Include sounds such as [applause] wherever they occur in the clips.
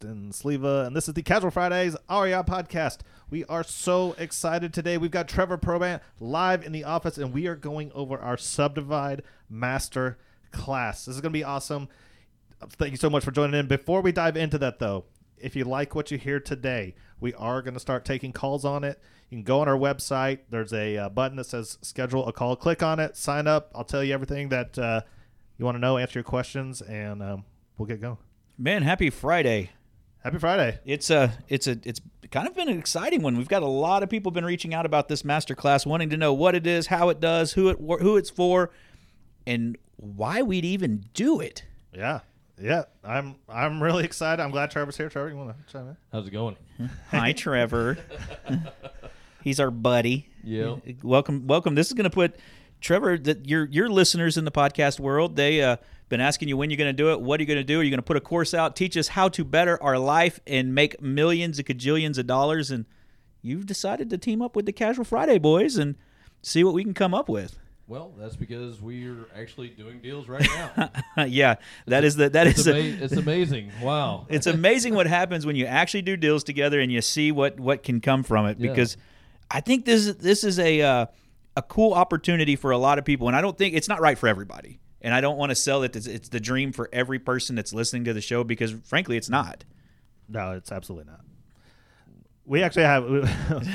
Sleva, and this is the Casual Fridays REI podcast. We are so excited today. We've got Trevor Probant live in the office, and we are going over our Subdivide Master class. This is going to be awesome. Thank you so much for joining in. Before we dive into that, though, if you like what you hear today, we are going to start taking calls on it. You can go on our website. There's a uh, button that says schedule a call. Click on it, sign up. I'll tell you everything that uh, you want to know, answer your questions, and um, we'll get going. Man, happy Friday. Happy Friday. It's a it's a it's kind of been an exciting one. We've got a lot of people been reaching out about this master class wanting to know what it is, how it does, who it who it's for, and why we'd even do it. Yeah. Yeah, I'm I'm really excited. I'm glad Trevor's here. Trevor, you want to chime in? How's it going? [laughs] Hi, Trevor. [laughs] He's our buddy. Yeah. Welcome, welcome. This is going to put Trevor. That your your listeners in the podcast world, they uh been asking you when you're going to do it. What are you going to do? Are you going to put a course out, teach us how to better our life and make millions and cajillions of dollars? And you've decided to team up with the Casual Friday boys and see what we can come up with. Well, that's because we're actually doing deals right now. [laughs] yeah, that is the that it's, is ama- the, it's amazing. Wow. [laughs] it's amazing what happens when you actually do deals together and you see what what can come from it. Yeah. Because I think this this is a uh, a cool opportunity for a lot of people, and I don't think it's not right for everybody. And I don't want to sell it. It's, it's the dream for every person that's listening to the show because, frankly, it's not. No, it's absolutely not. We actually have [laughs]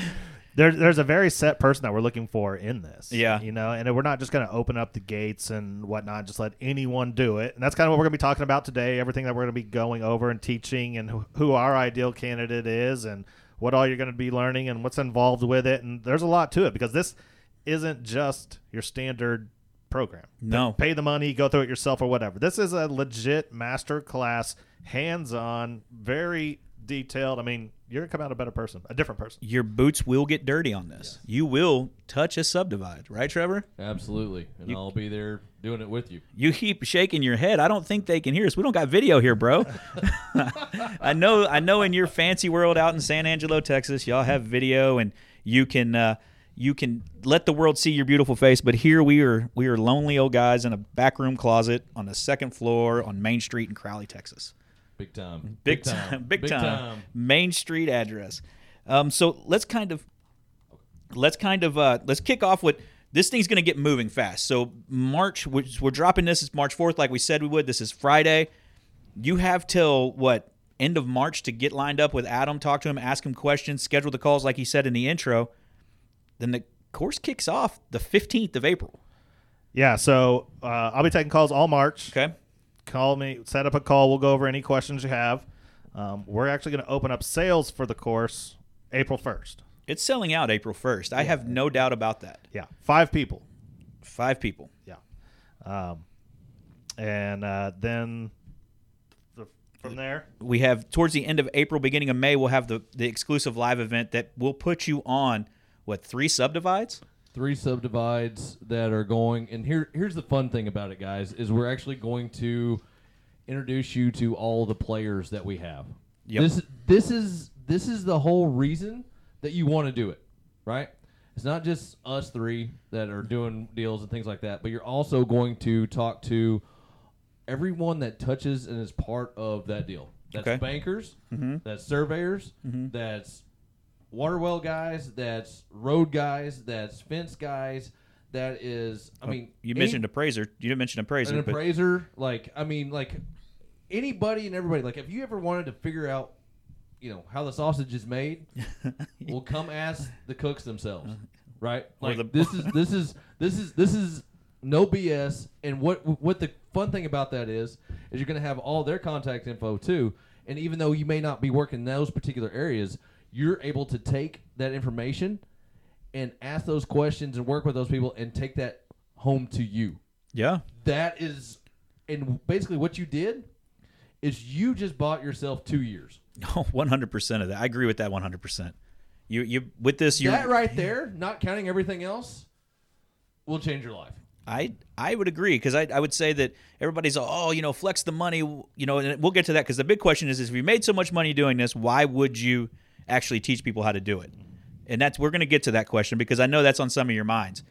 there, there's a very set person that we're looking for in this. Yeah. you know, and we're not just going to open up the gates and whatnot, just let anyone do it. And that's kind of what we're going to be talking about today. Everything that we're going to be going over and teaching, and who, who our ideal candidate is, and what all you're going to be learning, and what's involved with it. And there's a lot to it because this isn't just your standard program. No. pay the money, go through it yourself, or whatever. This is a legit master class, hands-on, very detailed. I mean, you're gonna come out a better person, a different person. Your boots will get dirty on this. You will touch a subdivide, right, Trevor? Absolutely. And You- I'll be there doing it with you. You keep shaking your head. I don't think they can hear us. We don't got video here, bro. [laughs] I know. I know. In your fancy world out in San Angelo, Texas, y'all have video, and you can uh, you can let the world see your beautiful face. But here we are. We are lonely old guys in a back room closet on the second floor on Main Street in Crowley, Texas. Big time. Big time. [laughs] Big, time. Main Street address. Um, so let's kind of let's kind of uh, let's kick off with this thing's going to get moving fast. So March, we're, we're dropping this. It's March fourth, like we said we would. This is Friday. You have till what end of March to get lined up with Adam, talk to him, ask him questions, schedule the calls, like he said in the intro. Then the course kicks off the fifteenth of April. Yeah, so uh, I'll be taking calls all March. Okay. Call me, set up a call. We'll go over any questions you have. Um, we're actually going to open up sales for the course April first. It's selling out April first. I have no doubt about that. Yeah, five people. Five people. Yeah, um, and uh, then the, from there, we have towards the end of April, beginning of May, we'll have the, the exclusive live event that will put you on what three subdivides? Three subdivides that are going and here here's the fun thing about it, guys, is we're actually going to introduce you to all the players that we have. Yep. This this is this is the whole reason that you want to do it, right? It's not just us three that are doing deals and things like that, but you're also going to talk to everyone that touches and is part of that deal. That's Okay. bankers, Hmm. that's surveyors, Hmm. that's water well guys, that's road guys, that's fence guys, that is I oh, mean You any- mentioned appraiser. You didn't mention appraiser. an but appraiser, like I mean, like anybody and everybody. Like, if you ever wanted to figure out, you know, how the sausage is made, [laughs] well, come ask the cooks themselves, [laughs] right? Like, the- this is this is this is this is no BS. And what what the fun thing about that is, is you're gonna have all their contact info too. And even though you may not be working in those particular areas, you're able to take that information and ask those questions and work with those people and take that home to you yeah, that is and basically what you did is you just bought yourself two years No, [laughs] oh, one hundred percent of that. I agree with that one hundred percent. You you with this you that right there, not counting everything else, will change your life. I I would agree because I, I would say that everybody's oh you know flex the money you know and we'll get to that because the big question is, is if you made so much money doing this why would you actually teach people how to do it. And that's we're going to get to that question because I know that's on some of your minds.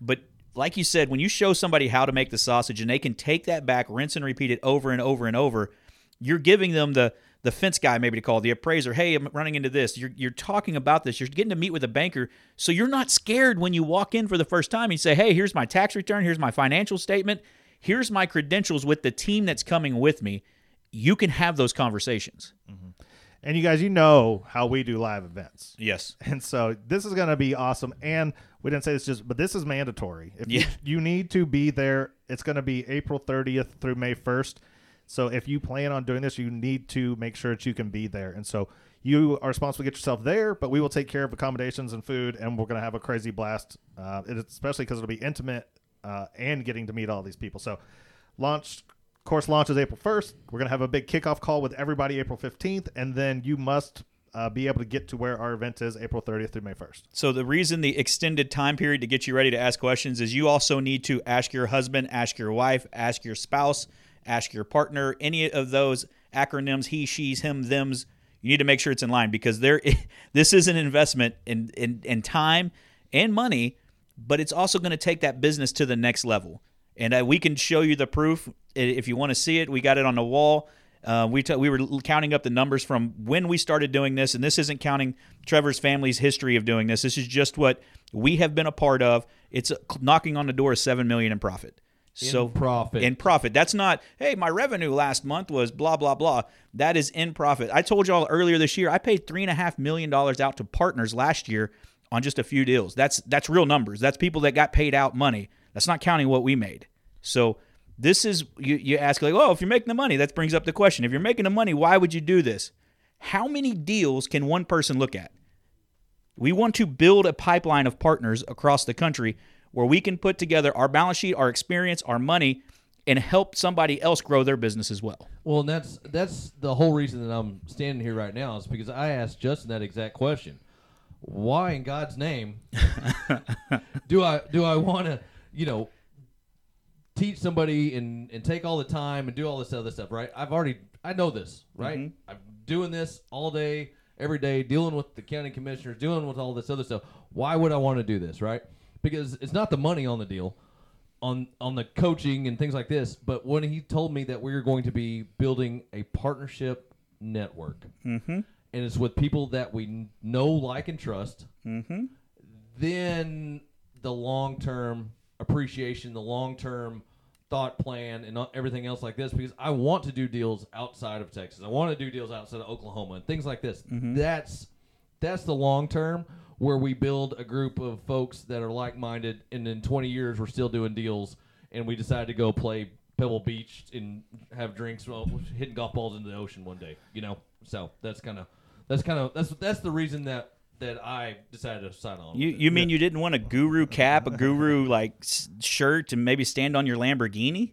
But like you said when you show somebody how to make the sausage and they can take that back rinse and repeat it over and over and over you're giving them the the fence guy maybe to call the appraiser hey i'm running into this. You're, you're talking about this. You're getting to meet with a banker. So you're not scared when you walk in for the first time you say hey here's my tax return. Here's my financial statement. Here's my credentials with the team that's coming with me. You can have those conversations mm-hmm. And you guys, you know how we do live events. yes [laughs] And so this is going to be awesome. And we didn't say this just, but this is mandatory. If Yeah. you, you need to be there, it's going to be April 30th through May 1st. So if you plan on doing this, you need to make sure that you can be there. And so you are responsible to get yourself there, but we will take care of accommodations and food, and we're going to have a crazy blast, uh, especially because it'll be intimate uh, and getting to meet all these people. So launch course launches April 1st. We're going to have a big kickoff call with everybody April 15th, and then you must uh, be able to get to where our event is April 30th through May 1st. So the reason the extended time period to get you ready to ask questions is you also need to ask your husband, ask your wife, ask your spouse, ask your partner, any of those acronyms, he, she's, him, them's. You need to make sure it's in line because there, [laughs] this is an investment in, in, in time and money, but it's also going to take that business to the next level. And uh, we can show you the proof if you want to see it. We got it on the wall. Uh, we t- we were counting up the numbers from when we started doing this, and this isn't counting Trevor's family's history of doing this. This is just what we have been a part of. It's uh, knocking on the door of seven million in profit. So profit. in profit. That's not hey, my revenue last month was blah blah blah. That is in profit. I told y'all earlier this year I paid three and a half million dollars out to partners last year on just a few deals. That's that's real numbers. That's people that got paid out money. That's not counting what we made. So this is you, you ask like, oh, if you're making the money, that brings up the question. If you're making the money, why would you do this? How many deals can one person look at? We want to build a pipeline of partners across the country where we can put together our balance sheet, our experience, our money, and help somebody else grow their business as well. Well, and that's that's the whole reason that I'm standing here right now is because I asked Justin that exact question. Why in God's name [laughs] do I do I want to, you know, teach somebody and and take all the time and do all this other stuff, right? I've already I know this, right? I'm doing this all day, every day, dealing with the county commissioners, dealing with all this other stuff. Why would I want to do this, right? Because it's not the money on the deal on on the coaching and things like this. But when he told me that we are going to be building a partnership network, mm-hmm. and it's with people that we know, like, and trust, mm-hmm. then the long term appreciation, the long term thought plan, and everything else like this, because I want to do deals outside of Texas. I want to do deals outside of Oklahoma and things like this. Mm-hmm. That's that's the long term where we build a group of folks that are like minded, and in 20 years we're still doing deals, and we decide to go play Pebble Beach and have drinks, well, hitting golf balls into the ocean one day. You know, so that's kind of that's kind of that's that's the reason that that I decided to sign on. You you mean you didn't want a guru cap, a guru [laughs] like s- shirt, and maybe stand on your Lamborghini?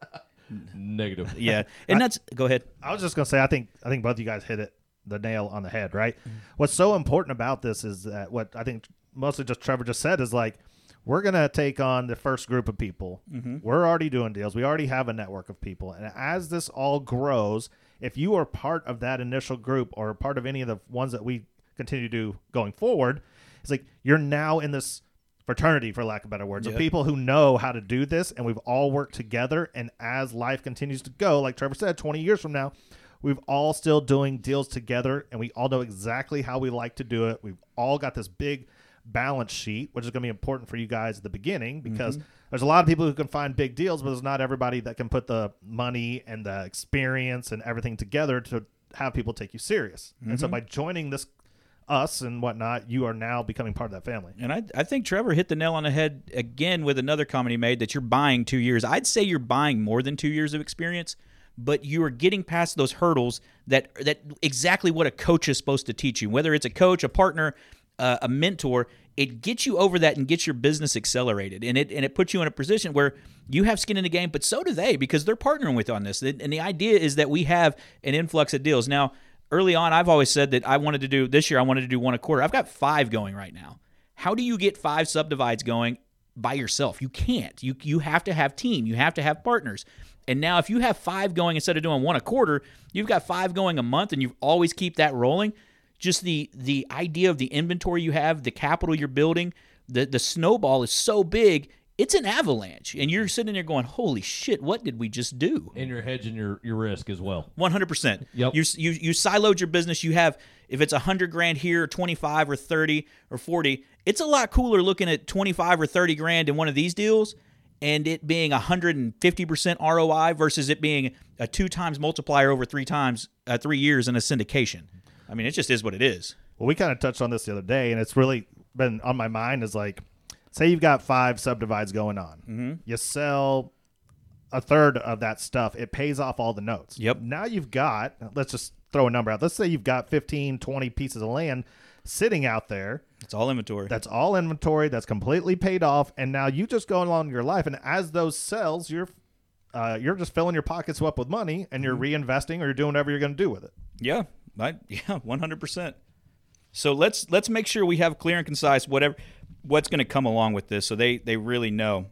[laughs] negative? Yeah, and that's go ahead. I was just gonna say, I think I think both of you guys hit it the nail on the head, right? Mm-hmm. What's so important about this is that what I think mostly just Trevor just said is like we're gonna take on the first group of people. Mm-hmm. We're already doing deals. We already have a network of people, and as this all grows, if you are part of that initial group or part of any of the ones that we continue to do going forward, it's like you're now in this fraternity for lack of better words of people who know how to do this and we've all worked together and as life continues to go like trevor said 20 years from now we've all still doing deals together and we all know exactly how we like to do it. We've all got this big balance sheet which is going to be important for you guys at the beginning because mm-hmm. there's a lot of people who can find big deals but there's not everybody that can put the money and the experience and everything together to have people take you serious. And so mm-hmm. by joining this us and whatnot you are now becoming part of that family And I, I think Trevor hit the nail on the head again with another comment he made that you're buying two years. I'd say you're buying more than two years of experience, but you are getting past those hurdles that that exactly what a coach is supposed to teach you. Whether it's a coach, a partner, uh, a mentor, it gets you over that and gets your business accelerated, and it and it puts you in a position where you have skin in the game, but so do they because they're partnering with on this. And the idea is that we have an influx of deals now. Early on, I've always said that I wanted to do this year. I wanted to do one a quarter. I've got five going right now. How do you get five subdivides going by yourself? You can't. You you have to have team. You have to have partners. And now, if you have five going instead of doing one a quarter, you've got five going a month, and you always keep that rolling. Just the the idea of the inventory you have, the capital you're building, the the snowball is so big it's an avalanche and you're sitting there going holy shit what did we just do And you're hedging your, your risk as well. 100% Yep. you, you you siloed your business you have if it's 100 grand here 25 or 30 or 40 it's a lot cooler looking at 25 or 30 grand in one of these deals and it being 150% roi versus it being a two times multiplier over three times uh, three years in a syndication i mean it just is what it is Well, we kind of touched on this the other day, and it's really been on my mind. Is like, say you've got five subdivides going on. Mm-hmm. You sell a third of that stuff. It pays off all the notes. Yep. Now you've got, let's just throw a number out. Let's say you've got 15, 20 pieces of land sitting out there. it's all inventory That's all inventory. That's completely paid off. And now you just go along your life. And as those sells, you're uh, you're just filling your pockets up with money, and you're reinvesting, or you're doing whatever you're going to do with it. Yeah, I, [laughs] yeah, one hundred percent. So let's let's make sure we have clear and concise whatever what's going to come along with this, so they they really know.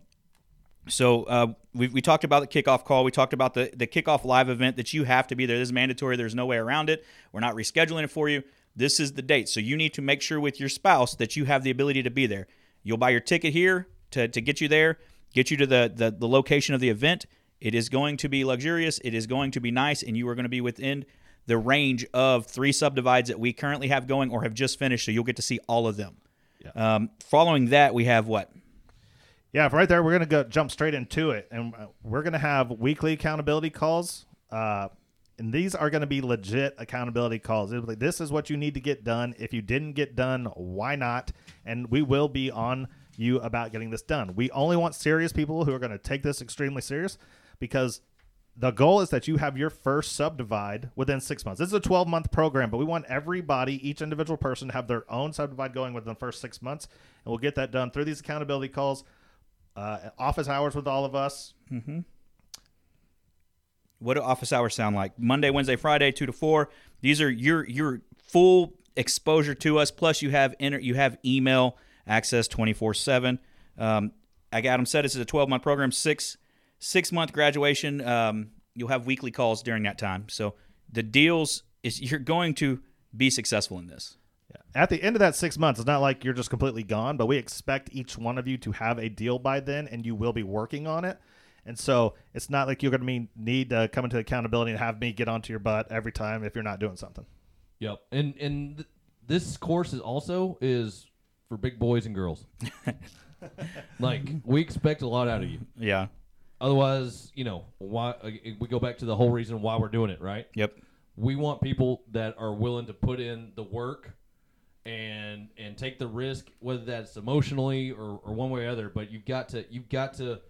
So uh, we we talked about the kickoff call. We talked about the the kickoff live event that you have to be there. This is mandatory. There's no way around it. We're not rescheduling it for you. This is the date. So you need to make sure with your spouse that you have the ability to be there. You'll buy your ticket here to, to get you there, get you to the, the the location of the event. It is going to be luxurious. It is going to be nice, and you are going to be within the range of three subdivides that we currently have going or have just finished. So you'll get to see all of them. Um, following that, we have what? Yeah, right there, we're gonna go jump straight into it, and uh, we're gonna have weekly accountability calls. Uh, and these are gonna be legit accountability calls. Like, This is what you need to get done. If you didn't get done, why not? And we will be on you about getting this done. We only want serious people who are gonna take this extremely serious, because the goal is that you have your first subdivide within six months. This is a 12 month program, but we want everybody, each individual person, to have their own subdivide going within the first six months. And we'll get that done through these accountability calls, uh, office hours with all of us. What do office hours sound like? Monday, Wednesday, Friday, two to four. These are your your full exposure to us. Plus, you have inter, you have email access twenty four seven. Um, like Adam said, this is a twelve month program, six six month graduation. Um, you'll have weekly calls during that time. So the deals is you're going to be successful in this. At the end of that six months, it's not like you're just completely gone, but we expect each one of you to have a deal by then, and you will be working on it. And so it's not like you're going to mean, need to come into accountability and have me get onto your butt every time if you're not doing something. Yep. And and th- this course is also is for big boys and girls. [laughs] like we expect a lot out of you. Yeah. Otherwise, you know, why uh, we go back to the whole reason why we're doing it, right? Yep. We want people that are willing to put in the work and and take the risk, whether that's emotionally or, or one way or other. But you've got to you've got to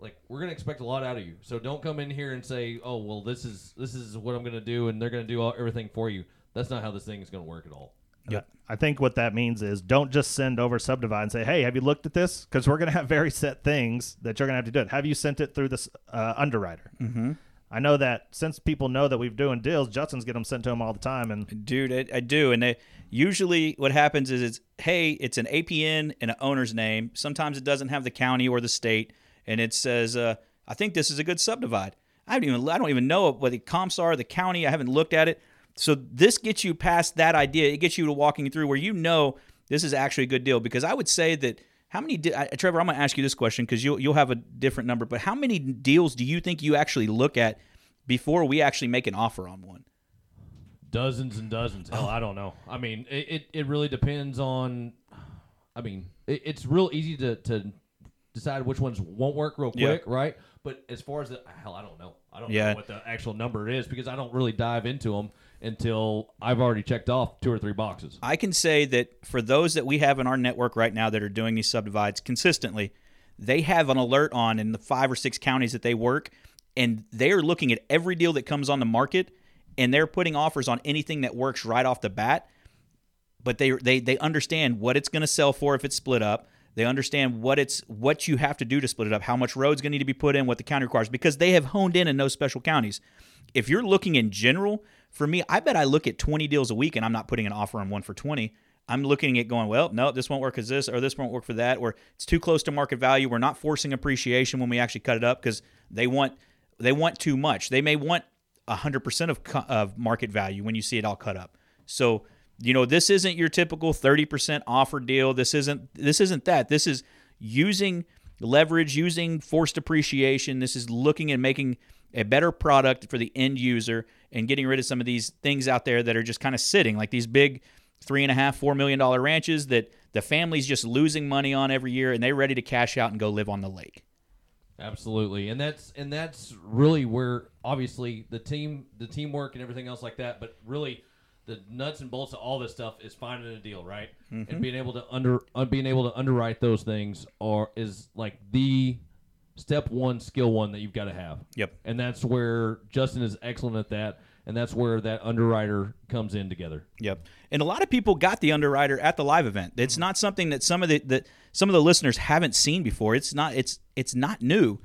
like we're gonna expect a lot out of you. So don't come in here and say, oh well, this is this is what I'm gonna do, and they're gonna do all, everything for you. That's not how this thing is gonna work at all. Yep. I think what that means is don't just send over subdivide and say, "Hey, have you looked at this?" Because we're going to have very set things that you're going to have to do. It. Have you sent it through this uh, underwriter? Mm-hmm. I know that since people know that we're doing deals, Justin's get them sent to him all the time, and Dude, I, I do. And they, usually what happens is it's, hey, it's an APN and an owner's name. Sometimes it doesn't have the county or the state. And it says, uh, I think this is a good subdivide. I don't even I don't even know what the comps are, the county. I haven't looked at it. So this gets you past that idea. It gets you to walking through where you know this is actually a good deal. Because I would say that how many, de- I- Trevor? I'm going to ask you this question because you'll you'll have a different number. But how many deals do you think you actually look at before we actually make an offer on one? Dozens and dozens. Hell, I don't know. I mean, it, it, it really depends on. I mean, it, it's real easy to, to decide which ones won't work real Yeah. quick, right? But as far as the hell, I don't know. I don't Yeah. know what the actual number is because I don't really dive into them until I've already checked off two or three boxes. I can say that for those that we have in our network right now that are doing these subdivides consistently, they have an alert on in the five or six counties that they work, and they are looking at every deal that comes on the market, and they're putting offers on anything that works right off the bat. But they they they understand what it's going to sell for if it's split up. They understand what it's what you have to do to split it up, how much road's going to need to be put in, what the county requires, because they have honed in in those special counties. if you're looking in general, for me, I bet I look at 20 deals a week and I'm not putting an offer on one for 20. I'm looking at going, well, no, this won't work as this, or this won't work for that, or it's too close to market value. We're not forcing appreciation when we actually cut it up because they want they want too much. They may want 100% of, of market value when you see it all cut up. So, you know, this isn't your typical 30% offer deal. This isn't this isn't that. This is using leverage, using forced appreciation. This is looking and making a better product for the end user and getting rid of some of these things out there that are just kind of sitting, like these big three and a half, four million dollar ranches that the family's just losing money on every year and they're ready to cash out and go live on the lake. Absolutely, and that's and that's really where obviously the team, the teamwork, and everything else like that. But really, the nuts and bolts of all this stuff is finding a deal, right? And being able to under uh, being able to underwrite those things are is like the step one, skill one that you've got to have. Yep. And that's where Justin is excellent at that, and that's where that underwriter comes in together. Yep. And a lot of people got the underwriter at the live event. It's not something that some of the that some of the listeners haven't seen before. It's not it's it's not new.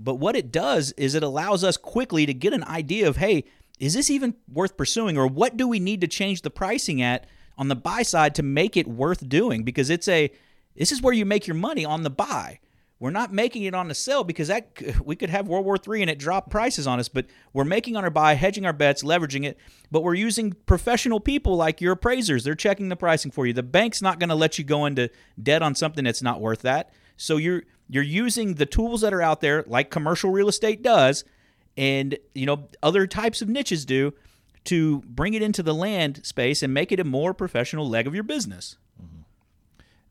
But what it does is it allows us quickly to get an idea of, hey, is this even worth pursuing or what do we need to change the pricing at on the buy side to make it worth doing because it's a this is where you make your money on the buy. We're not making it on the sell because that [laughs] we could have World War III and it drop prices on us, but we're making on our buy, hedging our bets, leveraging it. But we're using professional people like your appraisers. They're checking the pricing for you. The bank's not going to let you go into debt on something that's not worth that. So you're you're using the tools that are out there, like commercial real estate does, and you know other types of niches do, to bring it into the land space and make it a more professional leg of your business.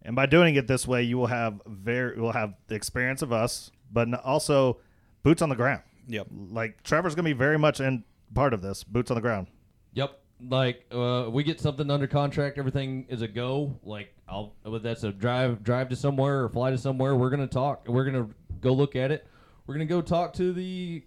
And by doing it this way, you will have very will have the experience of us, but also boots on the ground. Yep. Like Trevor's going to be very much in part of this, boots on the ground. Yep. Like uh, we get something under contract, everything is a go. Like I'll whether that's a drive drive to somewhere or fly to somewhere. We're gonna talk. We're gonna go look at it. We're gonna go talk to the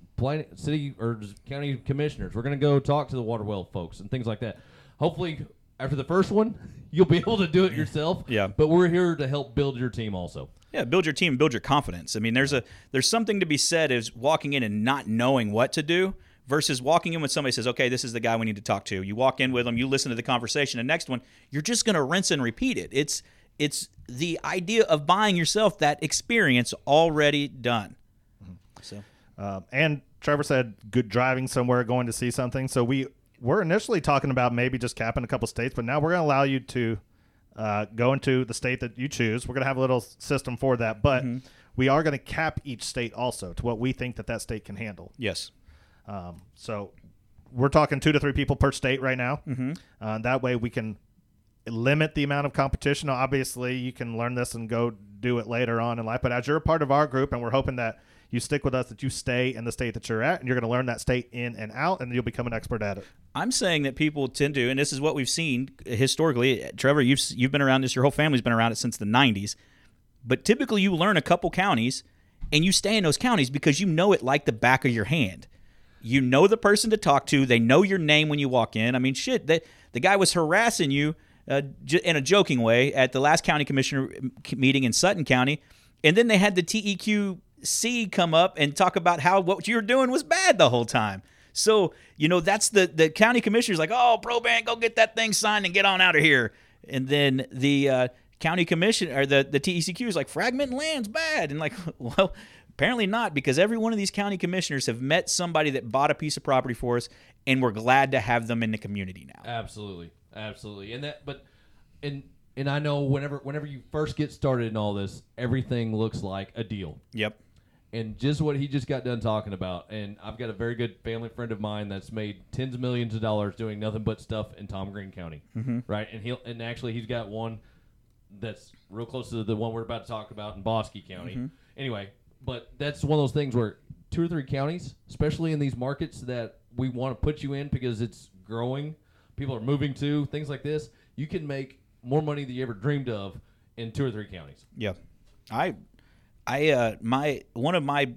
city or county commissioners. We're gonna go talk to the water well folks and things like that. Hopefully, after the first one, [laughs] you'll be able to do it yourself. Yeah. But we're here to help build your team also. Yeah, build your team, build your confidence. I mean, there's a there's something to be said as walking in and not knowing what to do versus walking in when somebody says, "Okay, this is the guy we need to talk to." You walk in with them, you listen to the conversation. The next one, you're just going to rinse and repeat it. It's it's the idea of buying yourself that experience already done. So Um, and Trevor said good driving somewhere, going to see something. So we were initially talking about maybe just capping a couple states, but now we're going to allow you to uh, go into the state that you choose. We're going to have a little system for that, but we are going to cap each state also to what we think that that state can handle. yes, Um, so we're talking two to three people per state right now. Mm-hmm. Uh, that way we can limit the amount of competition. Obviously, you can learn this and go do it later on in life. But as you're a part of our group, and we're hoping that you stick with us, that you stay in the state that you're at, and you're going to learn that state in and out, and you'll become an expert at it. I'm saying that people tend to, and this is what we've seen historically. Trevor, you've you've been around this. Your whole family's been around it since the '90s. But typically, you learn a couple counties, and you stay in those counties because you know it like the back of your hand. You know the person to talk to. They know your name when you walk in. I mean, shit. The the guy was harassing you uh, j- in a joking way at the last county commissioner meeting in Sutton County, and then they had the TEQC come up and talk about how what you were doing was bad the whole time. So you know that's the the county commissioner's like, oh, Proban, go get that thing signed and get on out of here. And then the uh, county commission or the the TECQ is like, fragment land's bad, and like, [laughs] well, apparently not because every one of these county commissioners have met somebody that bought a piece of property for us, and we're glad to have them in the community now. Absolutely, absolutely, and that, but, and and I know whenever whenever you first get started in all this, everything looks like a deal, Yep. And just what he just got done talking about. And I've got a very good family friend of mine that's made tens of millions of dollars doing nothing but stuff in Tom Green County, mm-hmm. right? And he'll and actually he's got one that's real close to the one we're about to talk about in Bosque County. Anyway, but that's one of those things where two or three counties, especially in these markets that we want to put you in because it's growing, people are moving to, things like this, you can make more money than you ever dreamed of in two or three counties. Yeah, I, I, uh, my one of my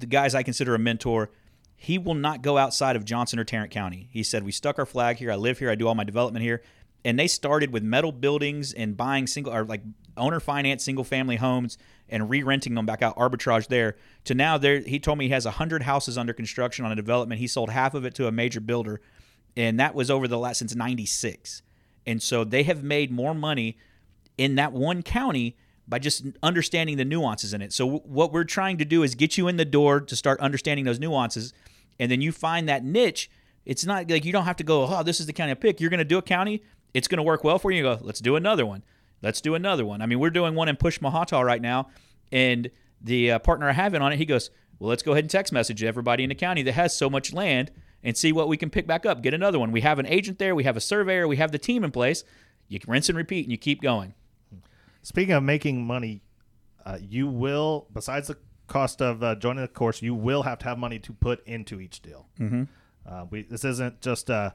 the guys I consider a mentor. He will not go outside of Johnson or Tarrant County. He said we stuck our flag here. I live here. I do all my development here. and they started with metal buildings and buying single or like owner finance single family homes and re-renting them back out arbitrage there to now there he told me he has 100 houses under construction on a development he sold half of it to a major builder and that was over the last since 96 and so they have made more money in that one county by just understanding the nuances in it. So what we're trying to do is get you in the door to start understanding those nuances, and then you find that niche. It's not like you don't have to go, oh, this is the county I pick. You're going to do a county. It's going to work well for you. You go, let's do another one. Let's do another one. I mean, we're doing one in Pushmataha right now, and the uh, partner I have in on it, he goes, well, let's go ahead and text message everybody in the county that has so much land and see what we can pick back up. Get another one. We have an agent there. We have a surveyor. We have the team in place. You can rinse and repeat, and you keep going. Speaking of making money, uh, you will, besides the cost of uh, joining the course, you will have to have money to put into each deal. Mm-hmm. Uh, we this isn't just uh,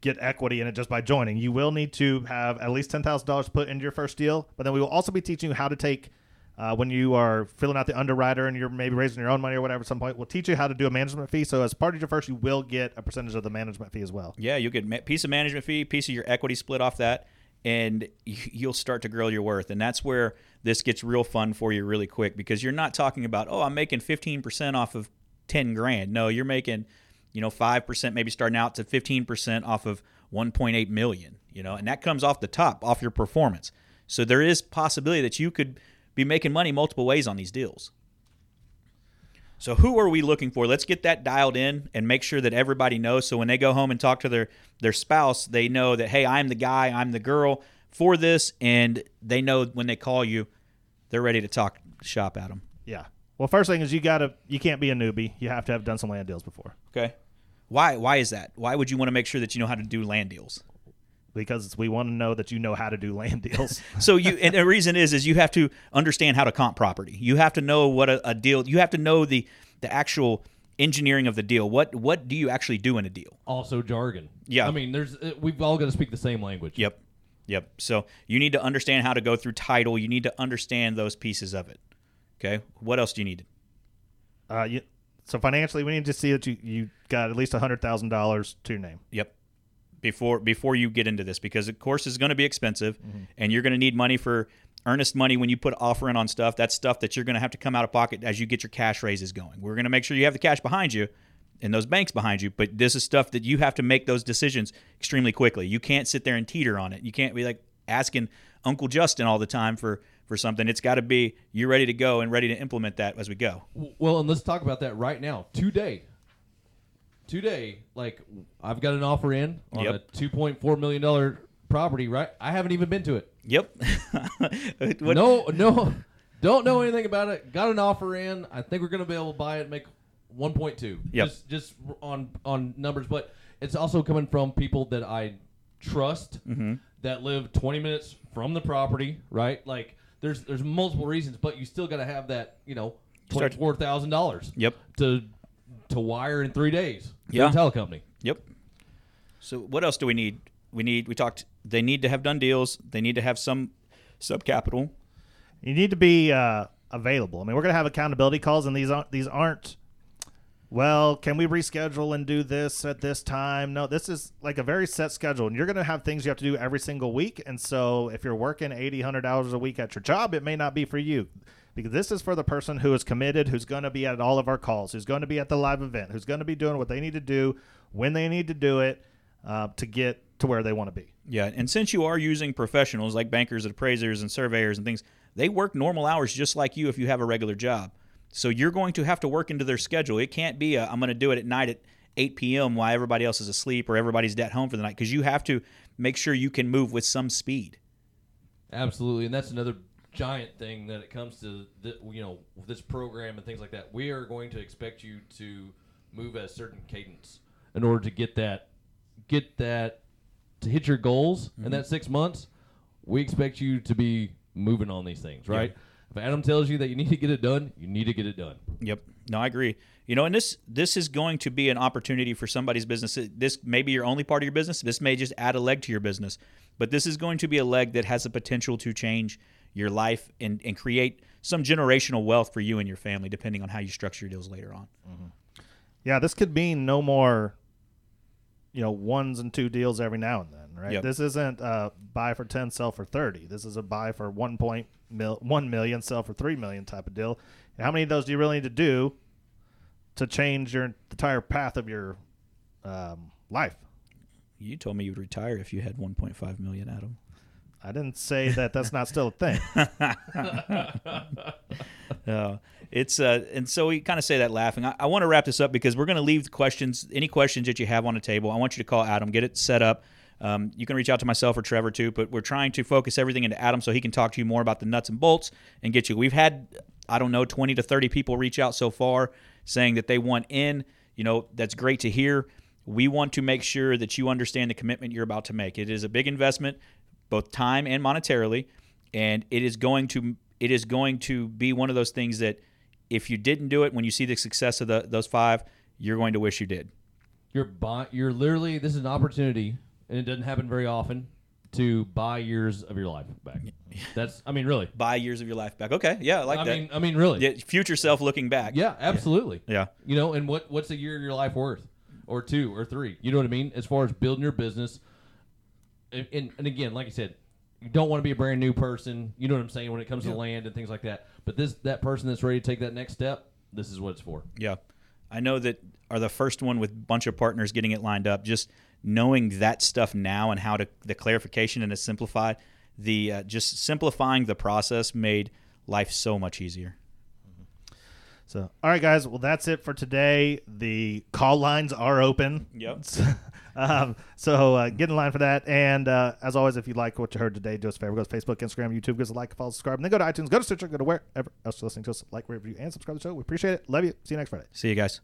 get equity in it just by joining. You will need to have at least ten thousand dollars put into your first deal, but then we will also be teaching you how to take. Uh, when you are filling out the underwriter and you're maybe raising your own money or whatever at some point, we'll teach you how to do a management fee. So as part of your first, you will get a percentage of the management fee as well. Yeah, you get ma- piece of management fee, piece of your equity split off that, and you'll start to grow your worth. And that's where this gets real fun for you really quick because you're not talking about, oh, I'm making 15% off of 10 grand. No, you're making, you know, 5%, maybe starting out to 15% off of 1.8 million, you know, and that comes off the top, off your performance. So there is possibility that you could be making money multiple ways on these deals. So who are we looking for? Let's get that dialed in and make sure that everybody knows. So when they go home and talk to their their spouse, they know that hey, I'm the guy, I'm the girl for this, and they know when they call you, they're ready to talk shop at them. Yeah. Well, first thing is you gotta you can't be a newbie. You have to have done some land deals before. Okay. Why why is that? Why would you want to make sure that you know how to do land deals? Because we want to know that you know how to do land [laughs] deals. so you and the reason is is you have to understand how to comp property. You have to know what a, a deal. You have to know the the actual engineering of the deal. What what do you actually do in a deal? Also jargon. Yeah. I mean, there's uh, we've all got to speak the same language. Yep. Yep. So you need to understand how to go through title. You need to understand those pieces of it. Okay. What else do you need? Uh, you, so financially, we need to see that you you got at least a hundred thousand dollars to your name. Yep. Before before you get into this, because the course is going to be expensive, mm-hmm. and you're going to need money for earnest money when you put offer in on stuff. That's stuff that you're going to have to come out of pocket as you get your cash raises going. We're going to make sure you have the cash behind you and those banks behind you, but this is stuff that you have to make those decisions extremely quickly. You can't sit there and teeter on it. You can't be like asking Uncle Justin all the time for for something. It's got to be you're ready to go and ready to implement that as we go. Well, and let's talk about that right now. Today, today, like I've got an offer in on Yep. a two point four million dollar property. Right, I haven't even been to it. Yep. [laughs] No, no, don't know anything about it. Got an offer in. I think we're gonna be able to buy it, and make one point two. Yep. Just just on on numbers, but it's also coming from people that I trust Mm-hmm. that live twenty minutes from the property. Right, like. There's, there's multiple reasons, but you still got to have that, you know, twenty four thousand dollars Yep. to to wire in three days. Yeah. Yeah, title company. Yep. So what else do we need? We need we talked they need to have done deals. They need to have some sub capital. You need to be uh, available. I mean, we're gonna have accountability calls, and these aren't these aren't. Well, can we reschedule and do this at this time? No, this is like a very set schedule, and you're going to have things you have to do every single week. And so, if you're working 80, 100 hours a week at your job, it may not be for you because this is for the person who is committed, who's going to be at all of our calls, who's going to be at the live event, who's going to be doing what they need to do when they need to do it uh, to get to where they want to be. Yeah, and since you are using professionals like bankers and appraisers and surveyors and things, they work normal hours just like you if you have a regular job. So you're going to have to work into their schedule. It can't be a, I'm going to do it at night at 8 p.m. while everybody else is asleep or everybody's at home for the night because you have to make sure you can move with some speed. Absolutely, and that's another giant thing that it comes to the, you know this program and things like that. We are going to expect you to move at a certain cadence in order to get that get that to hit your goals in mm-hmm. that six months. We expect you to be moving on these things, right? If Adam tells you that you need to get it done, you need to get it done. Yep. No, I agree. You know, and this this is going to be an opportunity for somebody's business. This may be your only part of your business. This may just add a leg to your business, but this is going to be a leg that has the potential to change your life and, and create some generational wealth for you and your family, depending on how you structure your deals later on. Yeah, this could mean no more you know ones and two deals every now and then, right? Yep. This isn't uh, buy for ten, sell for thirty. This is a buy for one point mil, one million, sell for three million type of deal. And how many of those do you really need to do to change your entire path of your um, life? You told me you'd retire if you had 1.5 million, Adam. I didn't say that that's not still a thing. [laughs] Uh, it's uh, and so we kind of say that laughing. I, I want to wrap this up because we're going to leave the questions, any questions that you have on the table. I want you to call Adam, get it set up. Um, you can reach out to myself or Trevor too, but we're trying to focus everything into Adam so he can talk to you more about the nuts and bolts and get you. We've had, I don't know, 20 to 30 people reach out so far saying that they want in. You know, that's great to hear. We want to make sure that you understand the commitment you're about to make. It is a big investment, both time and monetarily, and it is going to it is going to be one of those things that if you didn't do it when you see the success of the, those five, you're going to wish you did. You're buy, You're literally. This is an opportunity, and it doesn't happen very often to buy years of your life back. [laughs] That's. I mean, really. Buy years of your life back. Okay, yeah, I like I that. mean, I mean, really. yeah, future self looking back. Yeah, absolutely. Yeah. You know, and what what's a year of your life worth, or two, or three? You know what I mean? As far as building your business, and and, and again, like I said, you don't want to be a brand new person. You know what I'm saying when it comes to land and things like that. But this that person that's ready to take that next step, this is what it's for. Yeah. I know that are the first one with a bunch of partners getting it lined up. Just knowing that stuff now and how to the clarification and to simplify the uh, just simplifying the process made life so much easier. So, all right, guys. Well, that's it for today. The call lines are open. Yep. [laughs] um, so uh, get in line for that. And uh, as always, if you like what you heard today, do us a favor. Go to Facebook, Instagram, YouTube. Give us a like, follow, subscribe, and then go to iTunes, go to Stitcher, go to wherever else you're listening to us. Like, review, and subscribe to the show. We appreciate it. Love you. See you next Friday. See you guys.